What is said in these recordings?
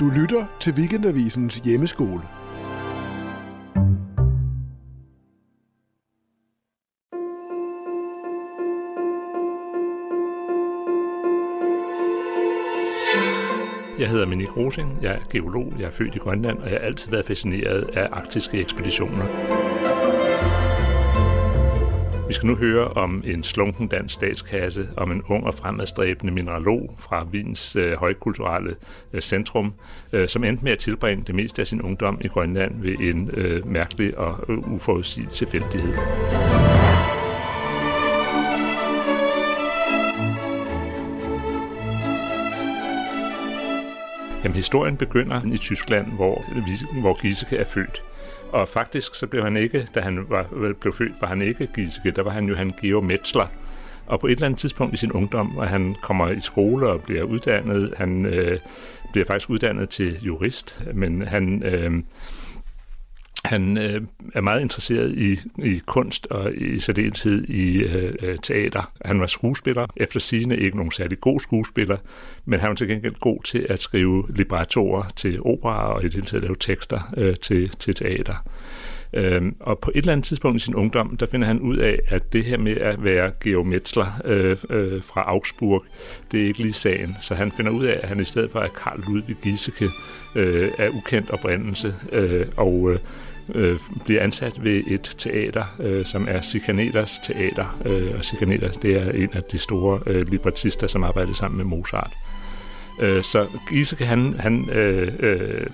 Du lytter til Weekendavisens hjemmeskole. Jeg hedder Minik Rosing, jeg er geolog, jeg er født i Grønland, og jeg har altid været fascineret af arktiske ekspeditioner. Vi skal nu høre om en slunken dansk statskasse, om en ung og fremadstræbende mineralog fra Wiens øh, højkulturelle øh, centrum, øh, som endte med at tilbringe det meste af sin ungdom i Grønland ved en øh, mærkelig og øh, uforudsigelig tilfældighed. Jamen, historien begynder i Tyskland, hvor, hvor Giske er født. Og faktisk så blev han ikke, da han var, blev født, var han ikke Giske, der var han jo han Georg Metzler. Og på et eller andet tidspunkt i sin ungdom, hvor han kommer i skole og bliver uddannet, han øh, bliver faktisk uddannet til jurist, men han... Øh, han øh, er meget interesseret i, i kunst og i særdeleshed i øh, øh, teater. Han var skuespiller, efter sigende ikke nogen særlig god skuespiller, men han var til gengæld god til at skrive librettoer til opera og i det hele taget lave tekster øh, til, til teater. Øhm, og på et eller andet tidspunkt i sin ungdom, der finder han ud af, at det her med at være Georg Metzler øh, øh, fra Augsburg, det er ikke lige sagen. Så han finder ud af, at han i stedet for er Karl Ludwig Giesecke øh, er ukendt oprindelse, øh, og øh, øh, bliver ansat ved et teater, øh, som er Sikaneters teater. Øh, og Sikaneters, det er en af de store øh, librettister, som arbejdede sammen med Mozart. Øh, så Giesecke, han, han øh, øh,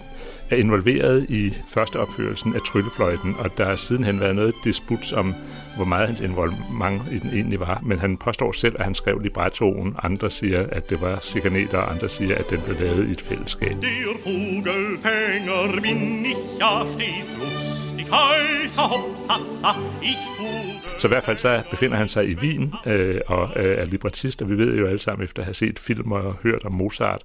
er involveret i første opførelsen af Tryllefløjten, og der har sidenhen været noget disput om, hvor meget hans involvement i den egentlig var. Men han påstår selv, at han skrev librettoen. Andre siger, at det var Siganeter, og andre siger, at den blev lavet i et fællesskab. Der Vogelfänger bin ich ja stets lustig, heißer hops, hassa, ich så i hvert fald så befinder han sig i Wien øh, og øh, er librettist, og vi ved jo alle sammen efter at have set film og hørt om Mozart,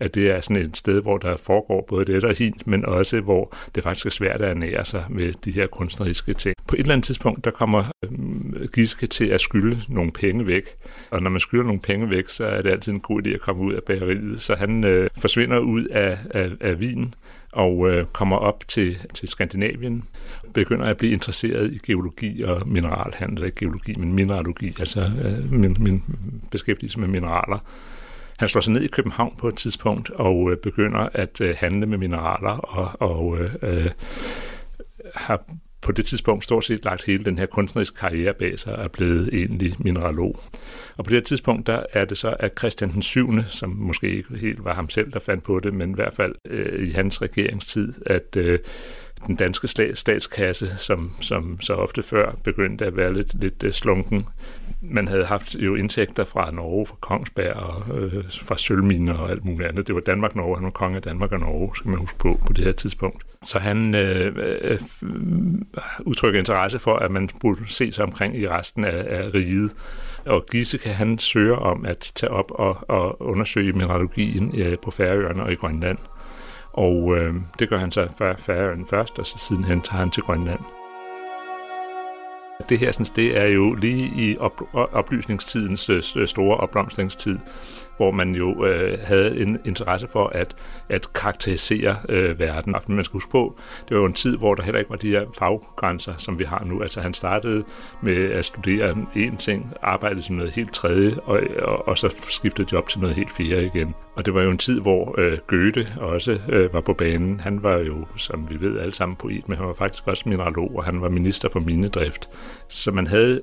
at det er sådan et sted, hvor der foregår både det og hint, men også hvor det faktisk er svært at ernære sig med de her kunstneriske ting. På et eller andet tidspunkt, der kommer øh, Giske til at skylde nogle penge væk, og når man skylder nogle penge væk, så er det altid en god idé at komme ud af bageriet, så han øh, forsvinder ud af, af, af Wien, og øh, kommer op til, til Skandinavien, begynder at blive interesseret i geologi og mineralhandel, ikke geologi, men mineralogi, altså øh, min, min beskæftigelse med mineraler. Han slår sig ned i København på et tidspunkt og øh, begynder at øh, handle med mineraler og, og øh, øh, har på det tidspunkt stort set lagt hele den her kunstneriske karriere bag sig og er blevet egentlig mineralog. Og på det tidspunkt, der er det så, at Christian den 7., som måske ikke helt var ham selv, der fandt på det, men i hvert fald øh, i hans regeringstid, at øh, den danske statskasse, som, som så ofte før begyndte at være lidt, lidt øh, slunken. Man havde haft jo indtægter fra Norge, fra Kongsberg og øh, fra sølvminer og alt muligt andet. Det var Danmark-Norge, han var konge af Danmark og Norge, skal man huske på på det her tidspunkt. Så han øh, øh, øh udtrykker interesse for, at man burde se sig omkring i resten af, af riget. Og Giesecke, han søger om at tage op og, og undersøge mineralogien øh, på Færøerne og i Grønland. Og øh, det gør han så før Færøerne først, og så sidenhen tager han til Grønland. Det her synes, det er jo lige i op, oplysningstidens øh, store opblomstringstid, hvor man jo øh, havde en interesse for at, at karakterisere øh, verden. Men man skal huske på, det var jo en tid, hvor der heller ikke var de her faggrænser, som vi har nu. Altså han startede med at studere en ting, arbejdede som noget helt tredje, og, og, og så skiftede job til noget helt fjerde igen. Og det var jo en tid, hvor øh, Goethe også øh, var på banen. Han var jo, som vi ved alle sammen, poet, men han var faktisk også mineralog, og han var minister for minedrift. Så man havde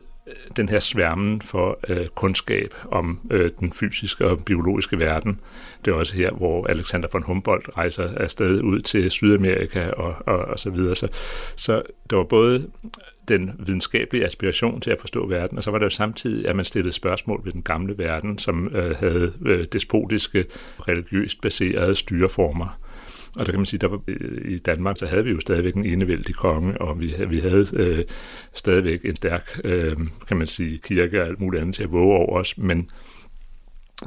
den her sværmen for øh, kundskab om øh, den fysiske og biologiske verden. Det er også her, hvor Alexander von Humboldt rejser afsted ud til Sydamerika og, og, og så videre. Så, så der var både den videnskabelige aspiration til at forstå verden, og så var der jo samtidig, at man stillede spørgsmål ved den gamle verden, som øh, havde øh, despotiske, religiøst baserede styreformer. Og der kan man sige, der var, øh, i Danmark, så havde vi jo stadigvæk en enevældig konge, og vi, vi havde øh, stadigvæk en stærk, øh, kan man sige, kirke og alt muligt andet til at våge over os, men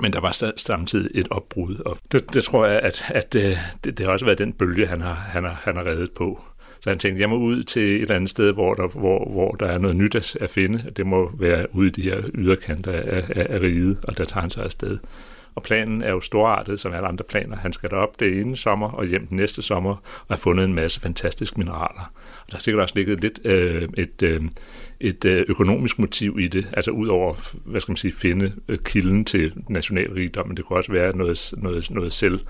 men der var samtidig et opbrud, og det, det tror jeg, at, at øh, det, det har også været den bølge, han har, han har, han har reddet på. Så han tænkte, jeg må ud til et eller andet sted, hvor der, hvor, hvor der er noget nyt at finde. Det må være ude i de her yderkanter af, af, af riget, og der tager han sig afsted og planen er jo storartet, som alle andre planer. Han skal derop det ene sommer og hjem den næste sommer og har fundet en masse fantastiske mineraler. Og der har sikkert også ligget lidt øh, et, øh, et øh, økonomisk motiv i det, altså ud over, hvad skal man sige, finde øh, kilden til nationalrigdom, men det kunne også være noget, noget, noget selv,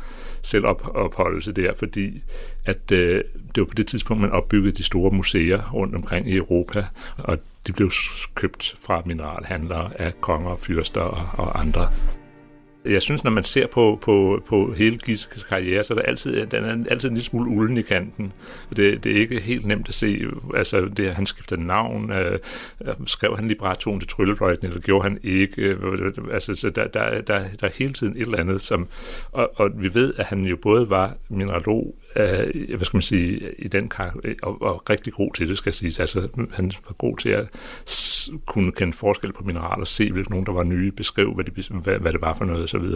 selvopholdelse der, fordi at øh, det var på det tidspunkt, man opbyggede de store museer rundt omkring i Europa, og de blev købt fra mineralhandlere af konger, fyrster og, og andre. Jeg synes, når man ser på, på, på hele Giskes karriere, så er der altid, den er altid en lille smule ulden i kanten. Det, det er ikke helt nemt at se. Altså, det, han skiftede navn. Øh, øh, skrev han librettoen til Tryllefløjten, eller gjorde han ikke? Øh, øh, øh, altså, så der, der, der, der er hele tiden et eller andet, som... Og, og vi ved, at han jo både var mineralog, øh, hvad skal man sige, i den og, og rigtig god til det, skal jeg sige. Altså, han var god til at kunne kende forskel på mineraler, se hvilke nogen, der var nye, beskrive, hvad, de, hvad, hvad det var for noget osv.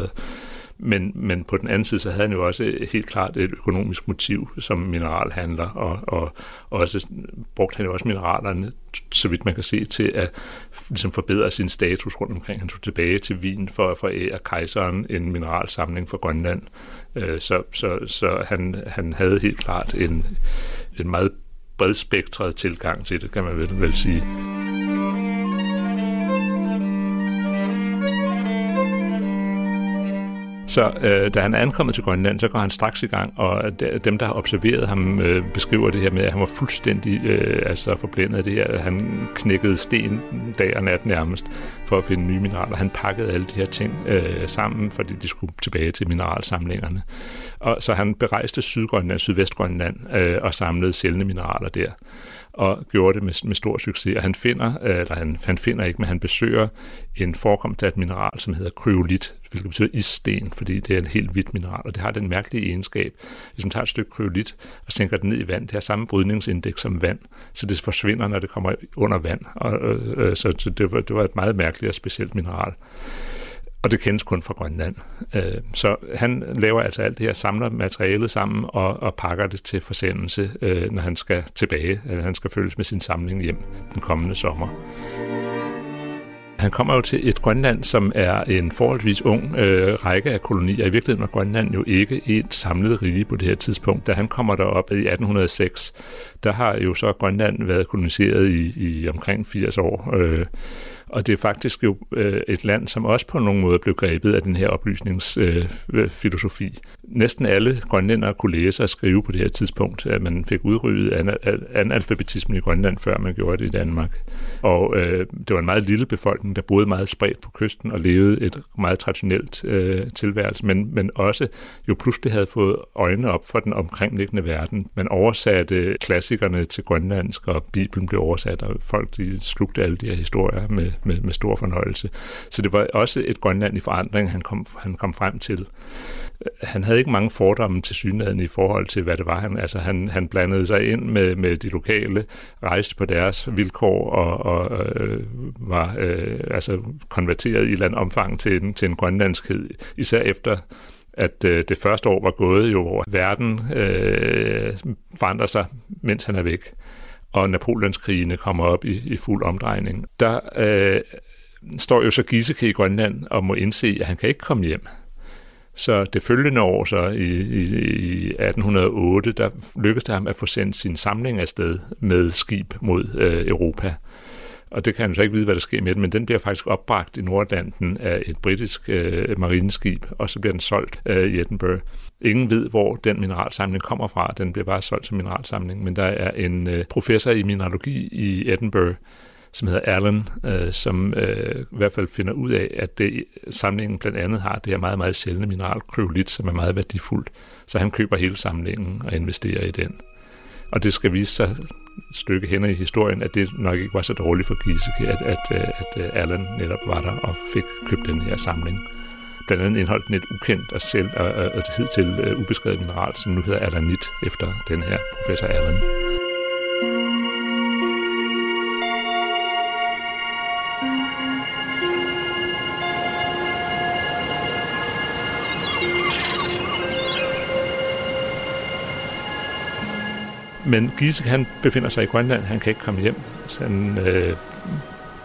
Men, men på den anden side, så havde han jo også helt klart et økonomisk motiv som mineralhandler, og, og også brugte han jo også mineralerne, så vidt man kan se, til at ligesom forbedre sin status rundt omkring. Han tog tilbage til Wien for at forære kejseren en mineralsamling for Grønland. Øh, så, så, så han, han havde helt klart en, en meget bredspektret tilgang til det, kan man vel, vel sige. Så øh, da han er ankommet til Grønland, så går han straks i gang, og dem, der har observeret ham, øh, beskriver det her med, at han var fuldstændig øh, altså forblændet af det her. Han knækkede sten dag og nat nærmest for at finde nye mineraler. Han pakkede alle de her ting øh, sammen, fordi de skulle tilbage til mineralsamlingerne. Og så han berejste Sydgrønland, Sydvestgrønland øh, og samlede sjældne mineraler der og gjorde det med, med stor succes. Og han finder, øh, eller han, han finder ikke, men han besøger en forekomst af et mineral, som hedder kryolit, hvilket betyder issten, fordi det er et helt hvidt mineral, og det har den mærkelige egenskab. Hvis man tager et stykke kryolit og sænker det ned i vand, det har samme brydningsindeks som vand, så det forsvinder, når det kommer under vand. Og, øh, øh så det var, det var et meget mærkeligt og specielt mineral og det kendes kun fra Grønland. Øh, så han laver altså alt det her, samler materialet sammen og, og pakker det til forsendelse, øh, når han skal tilbage, eller han skal følges med sin samling hjem den kommende sommer. Han kommer jo til et Grønland, som er en forholdsvis ung øh, række af kolonier. I virkeligheden var Grønland jo ikke et samlet rige på det her tidspunkt. Da han kommer derop i 1806, der har jo så Grønland været koloniseret i, i omkring 80 år. Øh, og det er faktisk jo øh, et land, som også på nogen måde blev grebet af den her oplysningsfilosofi. Øh, Næsten alle grønlændere kunne læse og skrive på det her tidspunkt, at man fik udryddet analfabetismen i Grønland, før man gjorde det i Danmark. Og øh, det var en meget lille befolkning, der boede meget spredt på kysten og levede et meget traditionelt øh, tilværelse, men, men også jo pludselig havde fået øjnene op for den omkringliggende verden. Man oversatte klassikerne til grønlandsk, og Bibelen blev oversat, og folk de slugte alle de her historier med, med, med stor fornøjelse. Så det var også et Grønland i forandring, han kom, han kom frem til. Han havde ikke mange fordomme til synligheden i forhold til, hvad det var. Han, altså, han, han blandede sig ind med, med de lokale, rejste på deres vilkår og, og øh, var øh, altså konverteret i et eller andet omfang til en, til en grønlandskhed, især efter at øh, det første år var gået jo, hvor verden øh, forandrer sig, mens han er væk og Napoleonskrigene kommer op i, i fuld omdrejning. Der øh, står jo så Giesecke i Grønland og må indse, at han kan ikke komme hjem. Så det følgende år, så i, i, i 1808, der lykkedes det ham at få sendt sin samling afsted med skib mod øh, Europa. Og det kan han så ikke vide, hvad der sker med den, men den bliver faktisk opbragt i Nordatlanten af et britisk øh, marineskib, og så bliver den solgt øh, i Edinburgh. Ingen ved, hvor den mineralsamling kommer fra. Den bliver bare solgt som mineralsamling. Men der er en øh, professor i mineralogi i Edinburgh, som hedder Allen, øh, som øh, i hvert fald finder ud af, at det, samlingen blandt andet har det her meget, meget sjældne mineral, kryolit, som er meget værdifuldt. Så han køber hele samlingen og investerer i den. Og det skal vise sig et stykke hen i historien, at det nok ikke var så dårligt for Giesecke, at, at, at, at øh, Allen netop var der og fik købt den her samling blandt andet indeholdt den et ukendt og selv og, og, og hidtil uh, ubeskrevet mineral, som nu hedder alanit, efter den her professor Allen. Men Gisek, han befinder sig i Grønland, han kan ikke komme hjem. Så han øh,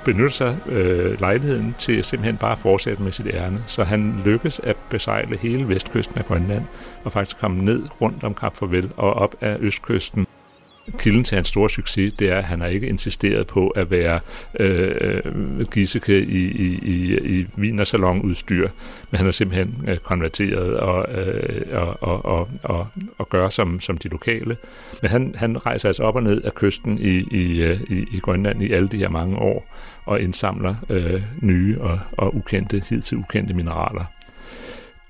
benytter sig øh, lejligheden til simpelthen bare at fortsætte med sit ærne. Så han lykkes at besejle hele vestkysten af Grønland og faktisk komme ned rundt om Kap Farvel og op af østkysten kilden til hans store succes, det er, at han har ikke insisteret på at være øh, øh Giesecke i, i, i, i vinersalonudstyr, men han har simpelthen øh, konverteret og, øh, og, og, og, og, og gør som, som de lokale. Men han, han rejser altså op og ned af kysten i, i, øh, i, i Grønland i alle de her mange år og indsamler øh, nye og, og ukendte, hidtil ukendte mineraler.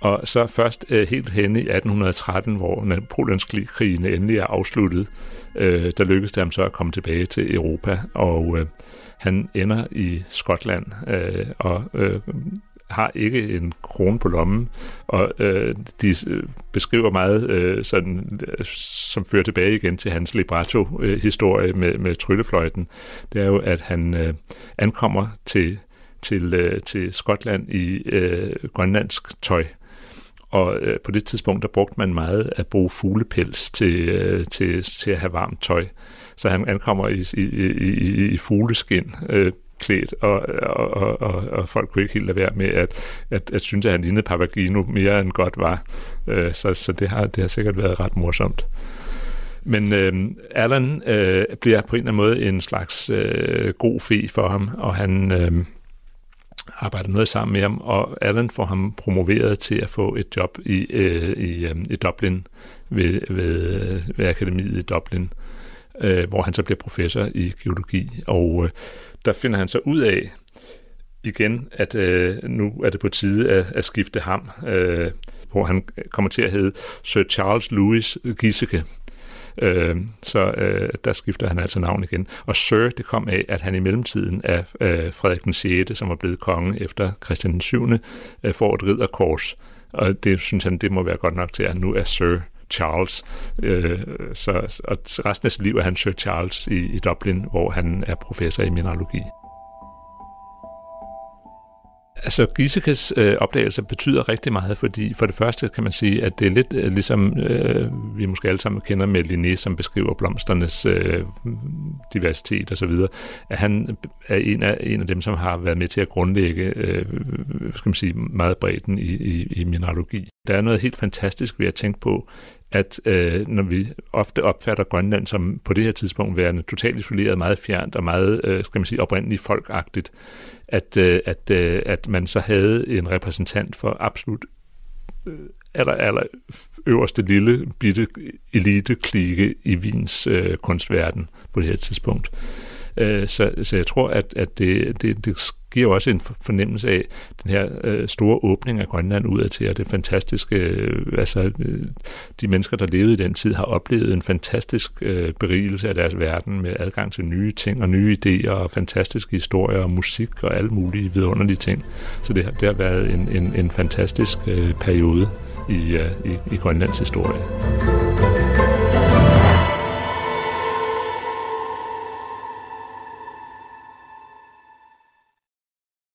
Og så først øh, helt hen i 1813, hvor Napoleonskrigene endelig er afsluttet, øh, der lykkedes det ham så at komme tilbage til Europa, og øh, han ender i Skotland øh, og øh, har ikke en krone på lommen, og øh, de øh, beskriver meget, øh, sådan, øh, som fører tilbage igen til hans libretto-historie med, med tryllefløjten, det er jo, at han øh, ankommer til, til, øh, til Skotland i øh, grønlandsk tøj, og øh, på det tidspunkt, der brugte man meget at bruge fuglepels til, øh, til, til at have varmt tøj. Så han ankommer i, i, i, i fugleskin, øh, klædt, og, og, og, og, og folk kunne ikke helt lade være med at, at, at synes, at han lignede Papagino mere end godt var. Øh, så så det, har, det har sikkert været ret morsomt. Men øh, Allan øh, bliver på en eller anden måde en slags øh, god fe for ham, og han... Øh, arbejder noget sammen med ham, og Allen får ham promoveret til at få et job i, øh, i, øh, i Dublin, ved, ved, ved akademiet i Dublin, øh, hvor han så bliver professor i geologi. Og øh, der finder han så ud af igen, at øh, nu er det på tide at, at skifte ham, øh, hvor han kommer til at hedde Sir Charles Louis Giesecke. Øh, så øh, der skifter han altså navn igen. Og Sir, det kom af, at han i mellemtiden af øh, Frederik den 6., som var blevet konge efter Christian den 7., øh, får et ridderkors. Og det synes han, det må være godt nok til, at nu er Sir Charles. Øh, så, og resten af sit liv er han Sir Charles i, i Dublin, hvor han er professor i mineralogi. Altså, Gisekes øh, opdagelser betyder rigtig meget, fordi for det første kan man sige, at det er lidt øh, ligesom øh, vi måske alle sammen kender med Linné, som beskriver blomsternes øh, diversitet osv., at han er en af, en af dem, som har været med til at grundlægge øh, skal man sige, meget bredden i, i, i mineralogi. Der er noget helt fantastisk ved at tænke på, at øh, når vi ofte opfatter Grønland som på det her tidspunkt værende totalt isoleret, meget fjernt og meget, øh, skal man sige, oprindeligt folkagtigt, at, øh, at, øh, at man så havde en repræsentant for absolut øh, aller, aller øverste lille bitte elite-klike i Wiens øh, kunstverden på det her tidspunkt. Øh, så, så jeg tror, at, at det, det, det giver også en fornemmelse af den her øh, store åbning af Grønland udad til, og det fantastiske, øh, altså øh, de mennesker, der levede i den tid, har oplevet en fantastisk øh, berigelse af deres verden med adgang til nye ting og nye idéer og fantastiske historier og musik og alle mulige vidunderlige ting. Så det har, det har været en, en, en fantastisk øh, periode i, øh, i, i Grønlands historie.